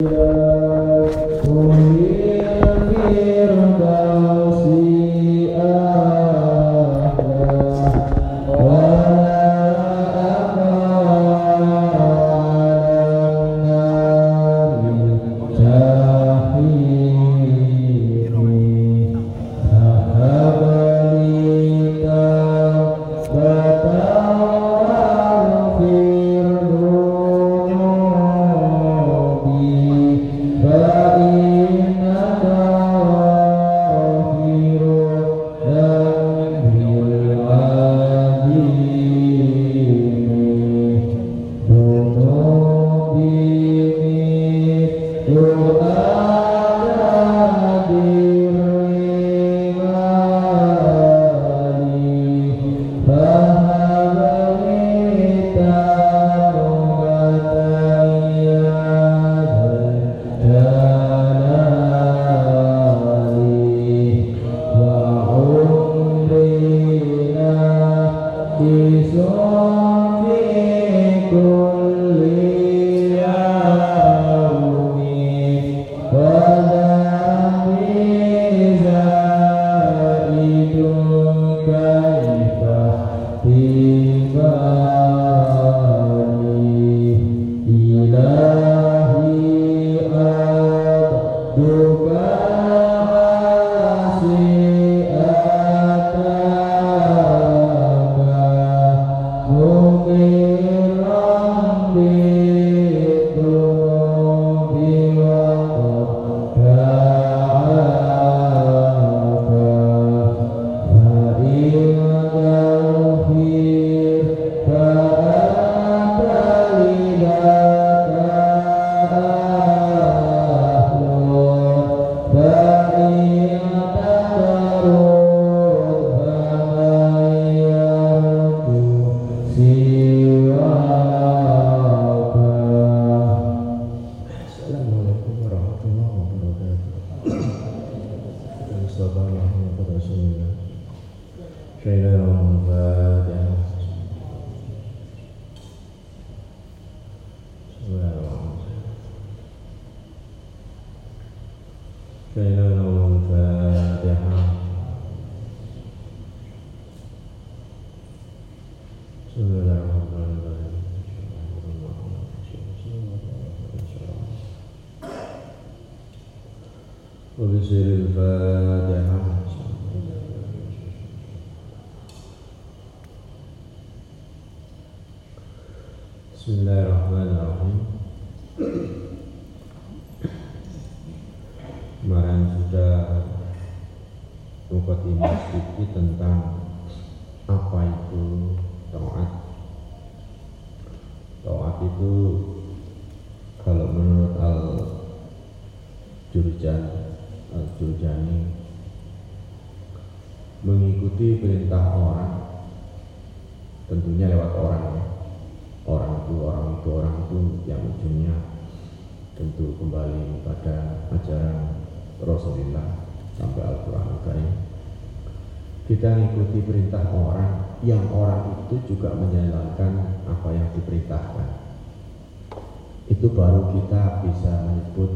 Yeah. Wow. Assalamualaikum warahmatullahi wabarakatuh. Shaila Ramadhan. sobat ini sedikit tentang apa itu taat. Taat itu kalau menurut al jurjan al jurjani mengikuti perintah orang tentunya lewat orang ya. Orang itu orang itu orang itu yang ujungnya tentu kembali pada ajaran Rasulullah kita mengikuti perintah orang yang orang itu juga menjalankan apa yang diperintahkan. Itu baru kita bisa menyebut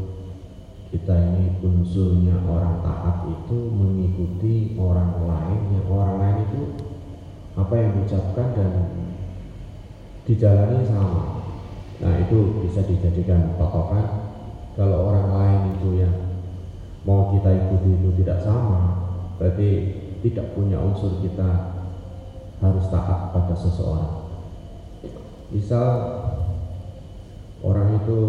kita ini unsurnya orang taat itu mengikuti orang lain yang orang lain itu apa yang diucapkan dan dijalani sama. Nah itu bisa dijadikan patokan kalau orang lain itu yang mau kita ikuti itu tidak sama berarti tidak punya unsur kita harus taat pada seseorang. Misal orang itu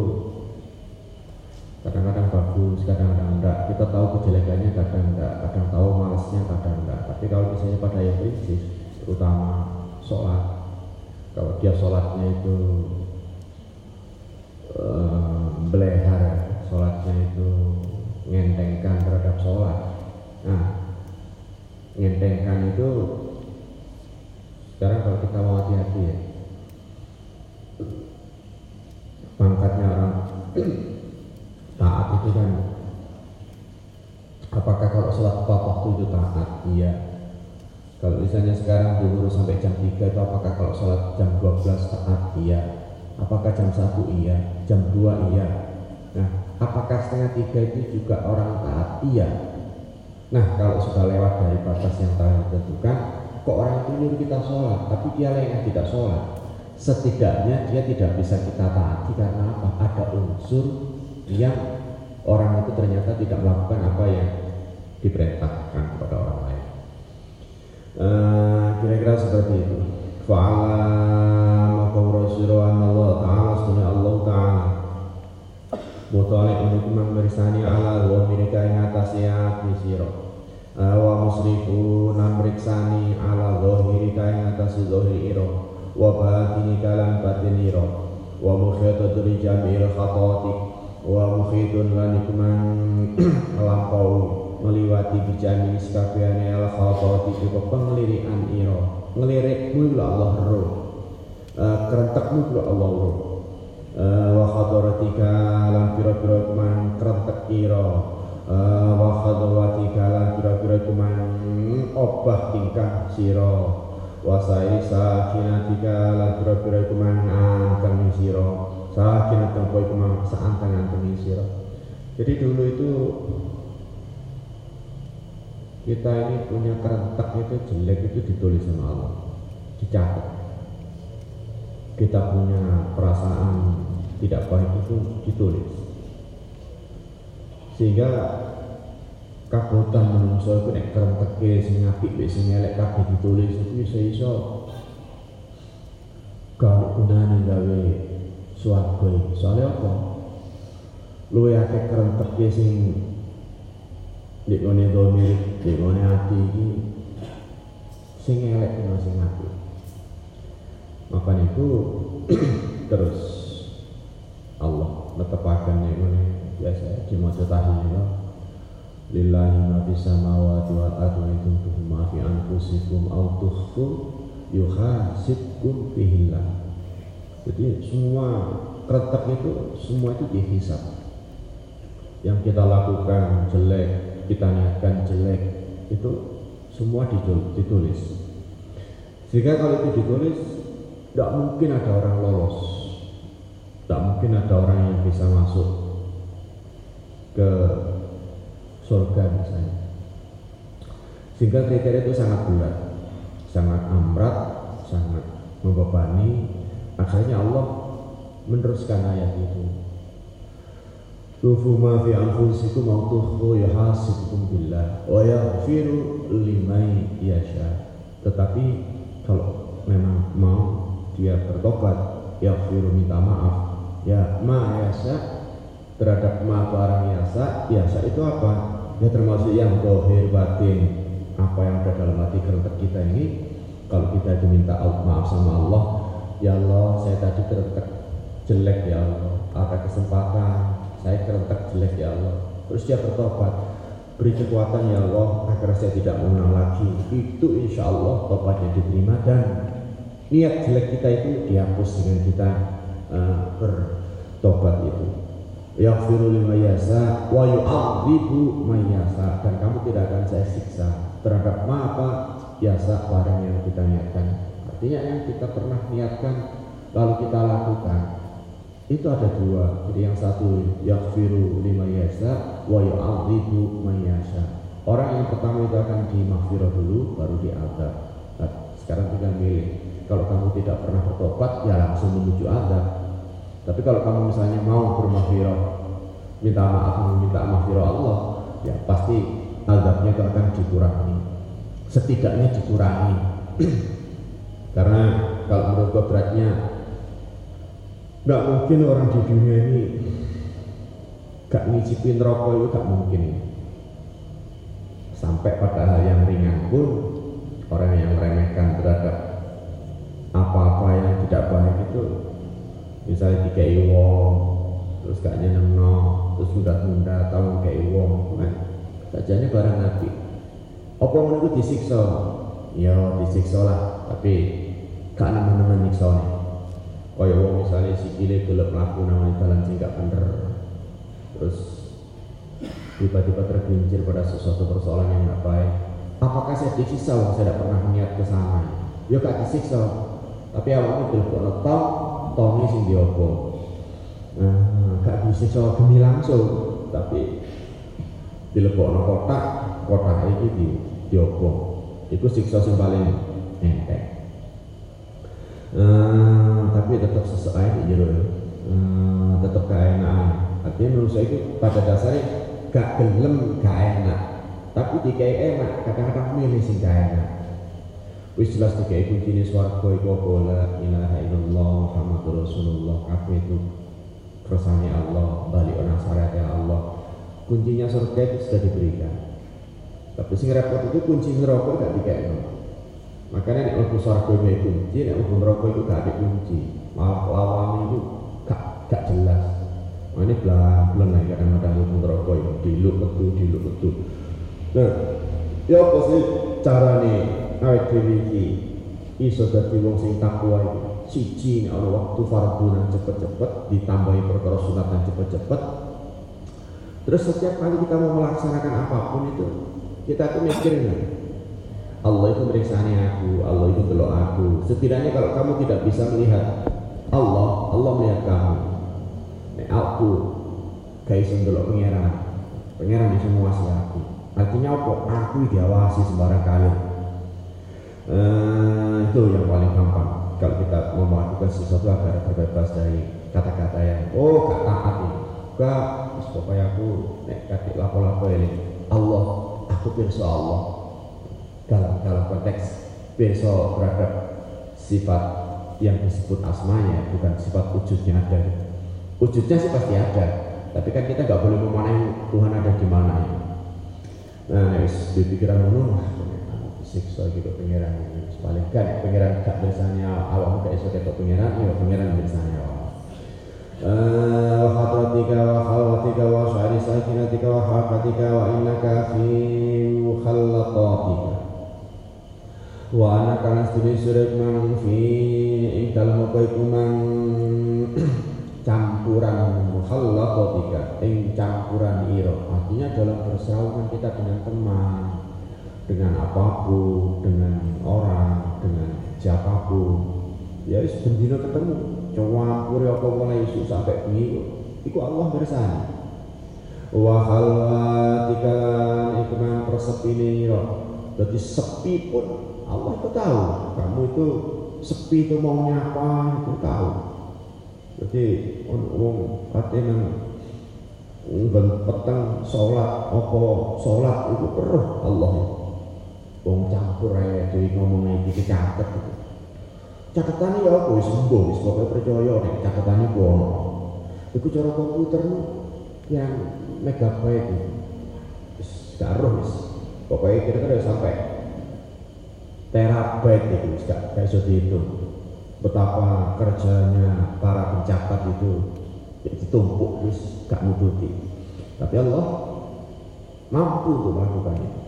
kadang-kadang bagus, kadang-kadang enggak. Kita tahu kejelekannya kadang enggak, kadang tahu malasnya kadang enggak. Tapi kalau misalnya pada yang prinsip, terutama sholat, kalau dia sholatnya itu um, belehar, sholatnya itu ngentengkan terhadap sholat. Nah, ngentengkan itu sekarang kalau kita mau hati-hati ya. Pangkatnya orang taat itu kan apakah kalau sholat tepat waktu itu taat? Iya. Kalau misalnya sekarang dulu sampai jam 3 itu apakah kalau sholat jam 12 taat? Iya. Apakah jam 1 iya. Jam 2 iya. Nah rakaat setengah tiga itu juga orang taat? Iya. Nah kalau sudah lewat dari batas yang telah ditentukan kok orang itu nyuruh kita sholat? Tapi dia lainnya tidak sholat. Setidaknya dia tidak bisa kita taati karena apa? Ada unsur yang orang itu ternyata tidak melakukan apa yang diperintahkan kepada orang lain. Uh, kira-kira seperti mutalik untuk memerisani ala wa mereka yang atas ya siro wa musrifu namriksani ala zahiri yang atas zahiri iro wa batini kalam batin iro wa mukhyatul jamil khatatik wa mukhidun lanikman lampau meliwati bijami sekabiane al khatati iku penglirikan ira ngelirikmu iku Allah ro uh, kerentekmu iku Allah ro uh, wa khadaratika lan pira-pira kuman kerentek ira uh, wa khadaratika lan pira-pira kuman obah tingkah sira. Wa sairi sakinatika lan pira-pira kuman anteng sira. Sakin atau koi kumang seantang-antang siro jadi dulu itu kita ini punya kerentak itu jelek itu ditulis sama Allah. Dicatat kita punya perasaan tidak baik itu ditulis sehingga kabutan menungso itu nek kerenteke sing apik sing elek ditulis itu iso iso kalau gunane gawe swarga. Soale apa? Luwe akeh krentek sing nek ngene domir, nek ngene ati iki sing elek sing. Maka itu terus Allah nek ngene biasa dimaca tahiyat lillahi ma fis samawati wal ardi tuntum ma fi anfusikum aw tukhfu yuhasibkum bihillah jadi semua kretek itu semua itu dihisap. Yang kita lakukan jelek, kita niatkan jelek, itu semua ditulis. Sehingga kalau itu ditulis, tidak mungkin ada orang lolos. Tidak mungkin ada orang yang bisa masuk ke surga misalnya. Sehingga kriteria itu sangat berat, sangat amrat, sangat membebani Akhirnya Allah meneruskan ayat itu. Tufu ma fi anfusikum aw tukhfu yuhasibkum billah wa yaghfiru liman yasha. Tetapi kalau memang mau dia bertobat, yaghfiru minta maaf. Ya ma yasha terhadap ma barang yasa, yasa itu apa? Ya termasuk yang dohir batin apa yang ada dalam hati kita ini kalau kita diminta maaf sama Allah Ya Allah, saya tadi kerentek jelek ya Allah. Ada kesempatan, saya kerentek jelek ya Allah. Terus dia bertobat, beri kekuatan ya Allah agar saya tidak mengulang lagi. Itu insya Allah tobatnya diterima dan niat jelek kita itu dihapus dengan kita uh, bertobat itu. Yaghfiru lima yasa wa yu'adzibu mayasa dan kamu tidak akan saya siksa terhadap apa yasa barang yang kita niatkan Artinya yang kita pernah niatkan lalu kita lakukan itu ada dua. Jadi yang satu yaghfiru lima yasa wa yu'adzibu man yasha. Orang yang pertama itu akan dimaghfirah dulu baru diazab. Nah, sekarang tinggal milih. Kalau kamu tidak pernah bertobat ya langsung menuju azab. Tapi kalau kamu misalnya mau bermaghfirah, minta maaf, minta maghfirah Allah, ya pasti azabnya itu akan dikurangi. Setidaknya dikurangi. Karena kalau menurut gue beratnya nggak mungkin orang di dunia ini gak ngicipin rokok itu gak mungkin sampai pada hal yang ringan pun orang yang meremehkan terhadap apa-apa yang tidak baik itu misalnya tiga wong terus gak nyenengno terus mudah-mudah tahu kayak wong kan sajanya barang nabi. Apa itu disiksa? Ya disiksa lah tapi gak nemen-nemen nyiksone kaya wong misalnya sikile gelap mlaku nang jalan sing gak bener. Terus tiba-tiba tergelincir pada sesuatu persoalan yang gak baik. Apakah saya disiksa wong? Saya tidak pernah niat ke sana. Ya gak disiksa tapi awaknya dilebokno tong tongi sing diopo nah gak disiksa demi langsung tapi dilebokno kotak kotak iki di diobong itu siksa sing paling enteng uh, tapi tetap sesuai di jero uh, tetap gak enak artinya menurut saya itu pada dasarnya gak gelem gak enak. Tapi dikai enak kadang-kadang milih sing gak enak wis jelas dikai kunci swarga iku apa? La ilaha illallah Muhammadur Rasulullah. Kabeh itu kersane Allah balik orang syariat Allah. Kuncinya surga itu sudah diberikan. Tapi sing repot itu kunci neraka gak dikekno. Makanya nek mlebu surga duwe kunci nek mlebu neraka itu gak ada kunci. Malah lawan itu gak gak jelas. Nah, ini belah belah nek kadang-kadang mlebu neraka itu diluk metu diluk metu. Nah ya apa sih carane awet dhewe iki iso dadi wong sing takwa itu siji nek ana waktu nang cepet-cepet ditambahi perkara sunat nang cepet-cepet Terus setiap kali kita mau melaksanakan apa pun itu kita tuh mikirin Allah itu meriksani aku, Allah itu belok aku. Setidaknya kalau kamu tidak bisa melihat Allah, Allah melihat kamu. Nek aku guys belok pengiran, pengiran di semua aku. Artinya apa? Aku diawasi sembarang kali. Uh, itu yang paling gampang. Kalau kita mau melakukan sesuatu agar terbebas dari kata-kata yang oh taat ini gak pokoknya aku nek kati lapo-lapo ini. Allah aku pirsa Allah. Dalam dalam konteks pirsa terhadap sifat yang disebut asmanya bukan sifat wujudnya ada. Wujudnya sih pasti ada tapi kan kita nggak boleh memanai Tuhan ada di mana ya. nah nek di pikiran ngono siksa gitu pangeran sebalik kan pangeran gak bersanya. Awak gak iso kita pangeran ya pangeran bersanya. Eh, wa khatratika wa khalwatika wa syari sakinatika wa haqatika wa innaka fi mukhallatatika wa anaka nasbi surat man fi ingkal mukaikuman campuran mukhallatatika ing campuran iro artinya dalam bersauman kita dengan teman dengan apa pun dengan orang dengan siapa pun. Ya wis ketemu. Campur apa mulai isu sampai bengi iku Allah bersani wa khalwatika iku nang persepine ira dadi sepi pun Allah itu tahu. Kamu itu sepi itu maunya apa itu tahu. Jadi wong nang ben peteng salat apa salat itu perlu Allah wong campur ae dhewe ngomong iki kecatet gitu catatannya ya apa? Wis sembuh wis pokoke percaya nek catatannya ku ono. Iku cara komputer yang megabyte itu wis gak roh wis. Pokoknya kira-kira sampai terabyte itu wis gak iso dihitung. Betapa kerjanya para pencatat itu ditumpuk wis gak nututi tapi Allah mampu untuk melakukan itu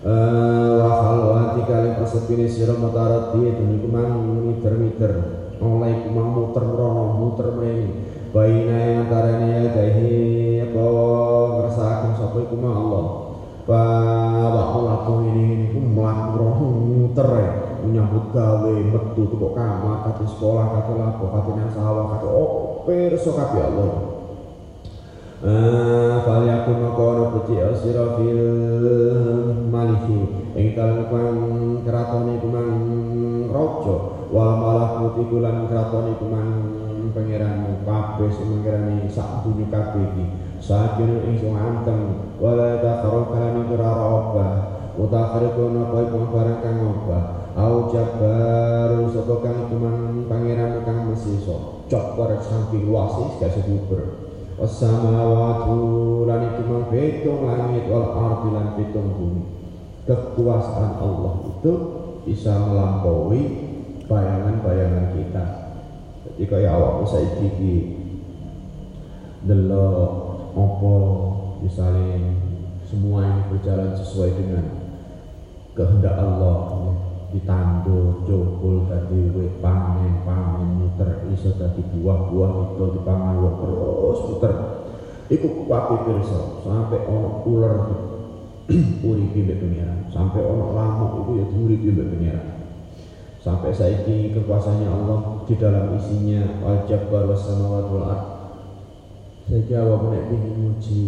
wa khalwati kali pasepine sira mutarati itu niku mang miter-miter oleh iku mang muter rono muter mrene baina yang antarane ya dahi apa ngrasakaken sapa iku mang Allah. Fa wa laku ini niku mlaku rono muter menyambut gawe metu kok kamar kate sekolah kate lapo kate nang sawah kate oh pirsa kabeh Allah Fal yakun maqara puji asira fil maliki. Ing dalem kang keraton iku mang raja wal malakut iku keraton iku mang pangeran kabeh sing mangirani sak dunya kabeh iki. Sakin ing sing anteng wala takharu kalan ora obah mutakhirun apa iku barang kang obah. Au jabar sapa kang iku pangeran kang mesiso cok saking luas gak seduper Wassamawatu lan itu mang pitung langit wal ardi lan pitung bumi. Kekuasaan Allah itu bisa melampaui bayangan-bayangan kita. Jadi kaya awak bisa iki delok apa misalnya semua ini berjalan sesuai dengan kehendak Allah ditandur jokul tadi wit panen panen muter iso tadi buah-buah itu dipangan wong terus muter. Iku kuwapi pirsa sampai ono ular uripi mbek pengiran sampai ono lamuk itu ya diuripi mbek pengiran sampai saiki kekuasaannya Allah di dalam isinya al jabbar was samawati wal saiki awak nek pengin muji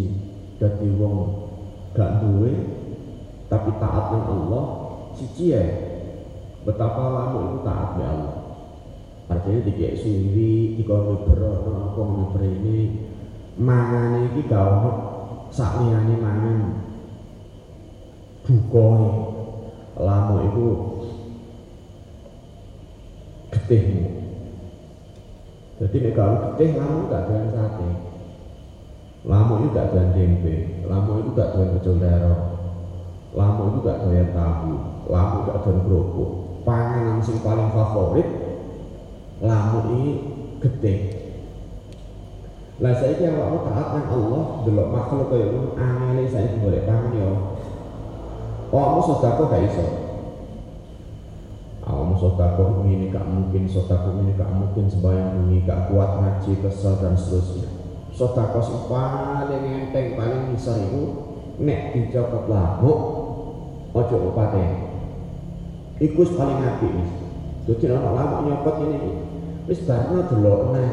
dadi wong gak duwe tapi taat dengan Allah siji ya betapa lama itu taat be Allah. Artinya dikek suwi dikon bro apa ngono ini mangan iki gak ono sak mangan lama itu getihmu. Jadi nek kalau getih lama gak doyan sate. Lama itu gak doyan tempe. Lama itu gak doyan pecel lama itu gak doyan tahu. Lama gak doyan kerupuk panganan sing paling favorit lama ini getih lah saya kira waktu taat yang Allah delok makhluk kaya ngono angele saya boleh pangan ya Oh, sodako gak iso. Awakmu sodako ini gak mungkin, sodako ini gak mungkin sembahyang ini gak kuat ngaji kesel dan seterusnya. Sodako sing paling enteng paling besar itu nek dicopot lamuk ojo upate. Iku paling wis. Dadi ana lamuk nyopot ini wis barno delok nang.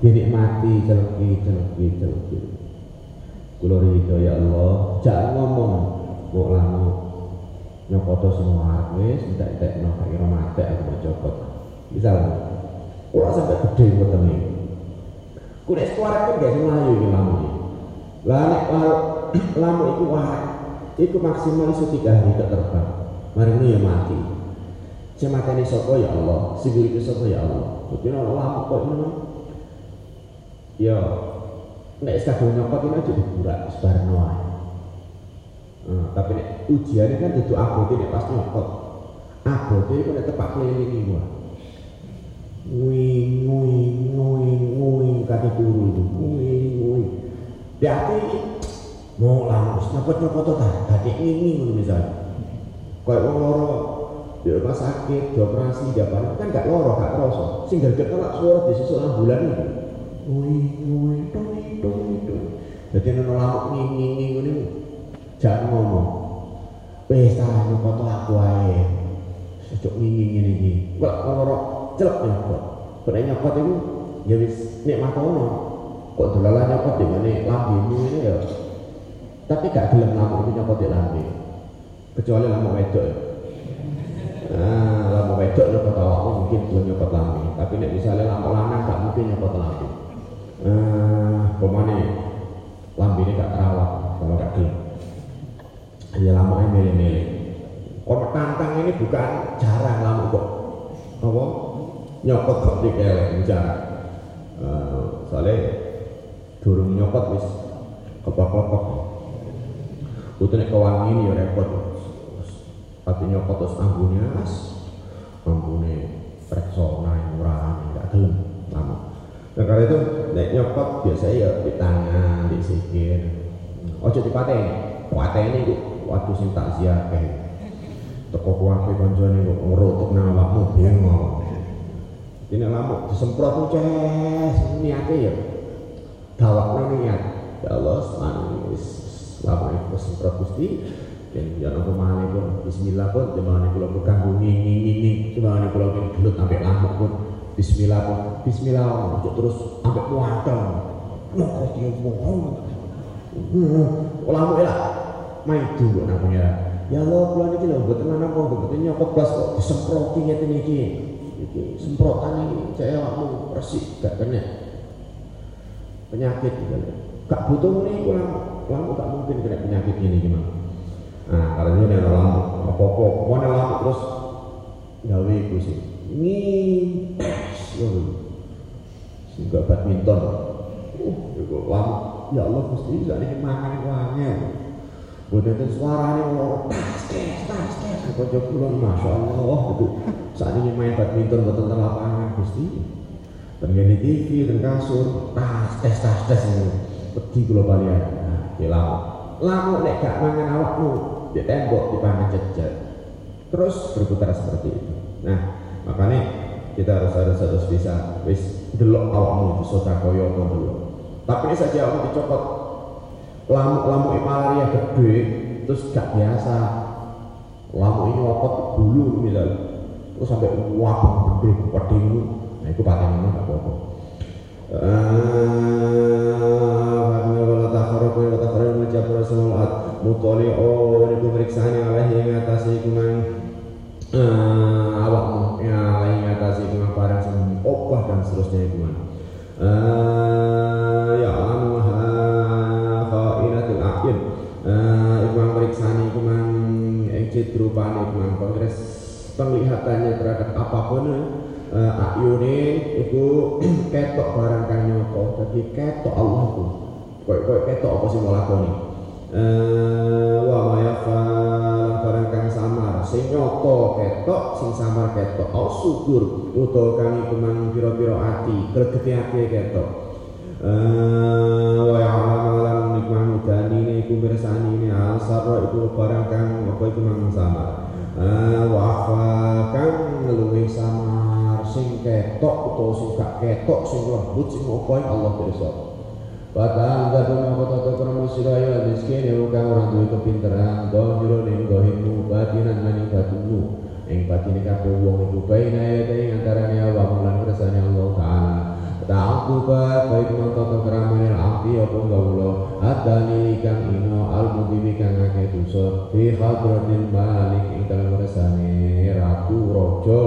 Dinikmati celki celki celki. Kulo ridho ya Allah, jangan ngomong kok lama nyokoto semua wis entek entek no kira mate aku mau copot misal ora sampai gede wetenge ku nek suara kan gak melayu iki lamu lah nek lamu iku warak. Iku maksimal iso tiga hari terbang ini ya mati Cemateni sapa ya Allah, sing sapa ya Allah. Dadi ora lamu kok ngono. Ya nek sakjane nyokot ini aja diburak sebarno ae. Hmm, tapi nek ujiannya kan itu abote nek pas nyokot. Abote itu nek tepak keliling iku. Wing wing wing wing kate turu itu. Wing wing. Berarti mau lah nyokot-nyokot ta, dadi nging ngono misal. Wong loro. Di rumah sakit, dioperasi, jawaban kan gak loro, gak kerasa. Sing greget kan suara di susul ambulan itu. Wing wing wing wing wing. Jadi nono lamuk nging nging nging ngene jangan ngomong. Wis ta nyokot aku ae. Sejak ngingin ngene iki kok ora celep nyokot kok? Nek nyokot iku ya wis nek matono kok dolalah nyokot di mana lambemu ini ya. Tapi gak gelem lampu itu nyokot di lambe kecuali lampu wedok ya. Nah lampu wedok nyokot awakmu mungkin belum nyokot lambe tapi nek misalnya lampu lanang gak mungkin nyokot lambe nah pemane lambe ini gak terawat kalau gak gelem. Ya lama ini milih-milih. Kalau tantang ini bukan jarang lama kok. Apa? Nyokot kok di kelek jarang uh, soalnya durung nyokot wis kepak-kepak itu nek kewangi ini ya repot tapi nyokot terus ambune as ambune reksona yang murah nggak gelem lama. Nah karena itu nek nyokot biasanya ya di tangan di sikir ojo dipateni pateni kok waktu sing tak siapke teko kuwape kancane kok ngrotok nang awakmu bingung. Ini lamuk disemprot ces niate ya dawakno niat. Ya Allah manis lama itu semprot Gusti dan ya nopo mane pun bismillah pun. Jemaah kula pun kanggo ngingi ngingi jemaah kula pun gelut sampai lamuk pun. Bismillah pun. Bismillah ojo terus sampai muakel nopo dia bohong lamuk ya? Main dulu namanya. Ya Allah kula niki lho mboten apa mboten nyokot blas kok disemproti ngeten iki iki semprotan iki cek awakmu resik gak kena. Penyakit gitu. Gak butuh ini kurang lampu gak mungkin kena penyakit ini gimana nah karena ini ada lampu apa-apa mana lampu terus gawe iku sih. Ngipes yo sehingga badminton. Uh itu lampu ya Allah Gusti sak niki mangan wangi Bukan itu suaranya loro tas tes tas tes kocok kula masya Allah. Itu saat ini main badminton betul lapangan Gusti. Dan di TV dan kasur. Tas tes tas tes ini. Pergi kula balian nah di lamu nek gak mangan awakmu di tembok di jejak. Terus berputar seperti itu. Nah makanya kita harus harus harus bisa wis delok awakmu di sota koyo dulu tapi ini saja awakmu dicopot. Lampu-lampu malaria gede terus gak biasa. Lampu ini wakot bulu misalnya terus sampai wabang gede itu nah itu mana gak apa-apa. Karena seterusnya iku mang uh, ya alamu khainatul a'yun. Meriksani iku mang ing citrupane iku mang kongres penglihatannya terhadap apa pun uh, ayune iku ketok barang kang nyoto. Dadi ketok Allah ku koyo ketok apa sing nglakoni eh sing nyoto ketok sing samar ketok. Au syukur. Utawa kang iku man pira-pira ati gregete ati ketok. Eh wa ya'lamu lan nikmah mudani iku ini al iku barang kang apa iku mang samar. Eh wa afa kang luwih samar sing ketok utawa sing gak ketok sing lembut sing apa Allah pirsa Patang gadu mongko toto kromo sira ya miskin kang ora duwe kepinteran. Dohiro ning dohimmu batinan maning batinmu ing batine kabeh wong iku baina ya ing antarane awak lan kersane Allah taala. Ta'aku ba baik mongko keramane abdi apa gawula adani kang ino al mudimi kang akeh dosa. Fi hadratil malik ing dalem kersane ratu raja.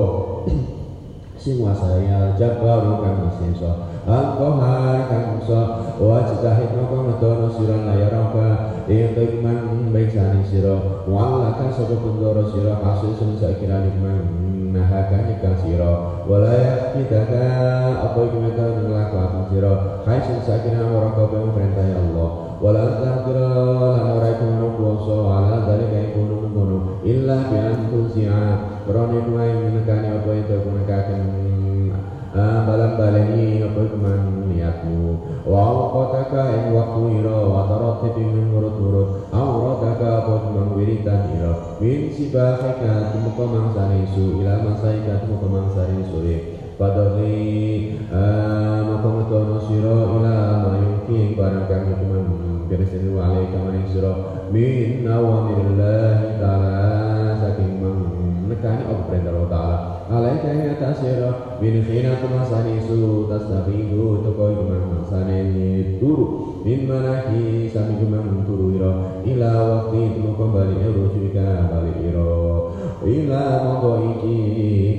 Sing wasai al jabbar kang iso Al-Qahar kang musa Wajtahid maka ngedono sira layaraka Ing tegman baik sani sira Wallaka sapa pendoro sira Hasil sun saikira nikman Nahaka nikah sira Walayah kitaka Apa iku meka ngelakwakan sira Hai sun saikira waraka Bang perintah ya Allah Walau tahkira Lan ora iku kuasa Ala dari kaya kuno mengkono Illa bi'an tusi'a Kroni kuai menekani apa itu Kunekakan balam baleni apa keman niatmu. Wa awqataka ing waktu ira wa taratib ing urut-urut. Awrataka apa keman wiridan ira. Min sibahika tumuka mangsane isu ila masaika tumuka sore padahli maka metono sira ila mayungki barang kang keman beresin wa alaika maning sira. Min awamirillah ta'ala nekani apa perintah Allah ta'ala. Alaika ya tasira bin khina kumasani su kumang turu ira. Ila waktu itu kembali balik ira ila mongko iki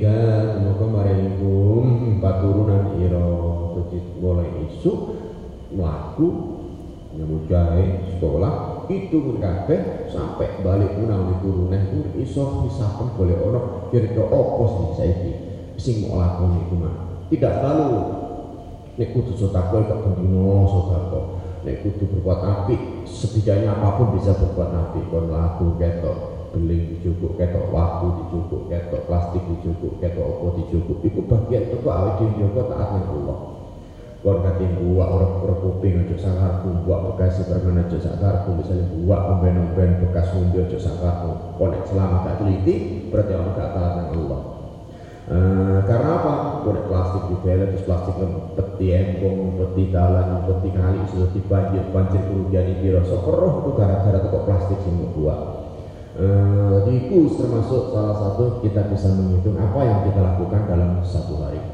ka mongko maringkum paturunan ira tucis boleh isu mlaku nyambut gawe sekolah itu kabeh sampai balik punang di turuneh pun iso misalkan boleh ono kira-kira opo sih saiki? Sing mau lakoni iku mah tidak selalu nek kudu sedekah kok bendino sedekah nek kudu berbuat apik setidaknya apa pun bisa berbuat apik. Kon laku ketok beling dicukuk ketok waktu dicukuk ketok plastik dicukuk ketok opo dicukuk itu bagian itu awake dhewe taat nang Allah kon kati buak ora kuping aja sangarku buak bekas permen aja sangarku misalnya buak omben-omben bekas undi aja sangarku kon selama gak teliti berarti orang gak taat nang Allah Uh, karena apa? Kulit plastik di bela, terus plastik peti empong, peti dalan, peti kali sudah dibanjir, banjir kerugian di biro. Seperoh itu gara-gara toko plastik sih buat. Uh, jadi itu termasuk salah satu kita bisa menghitung apa yang kita lakukan dalam satu hari.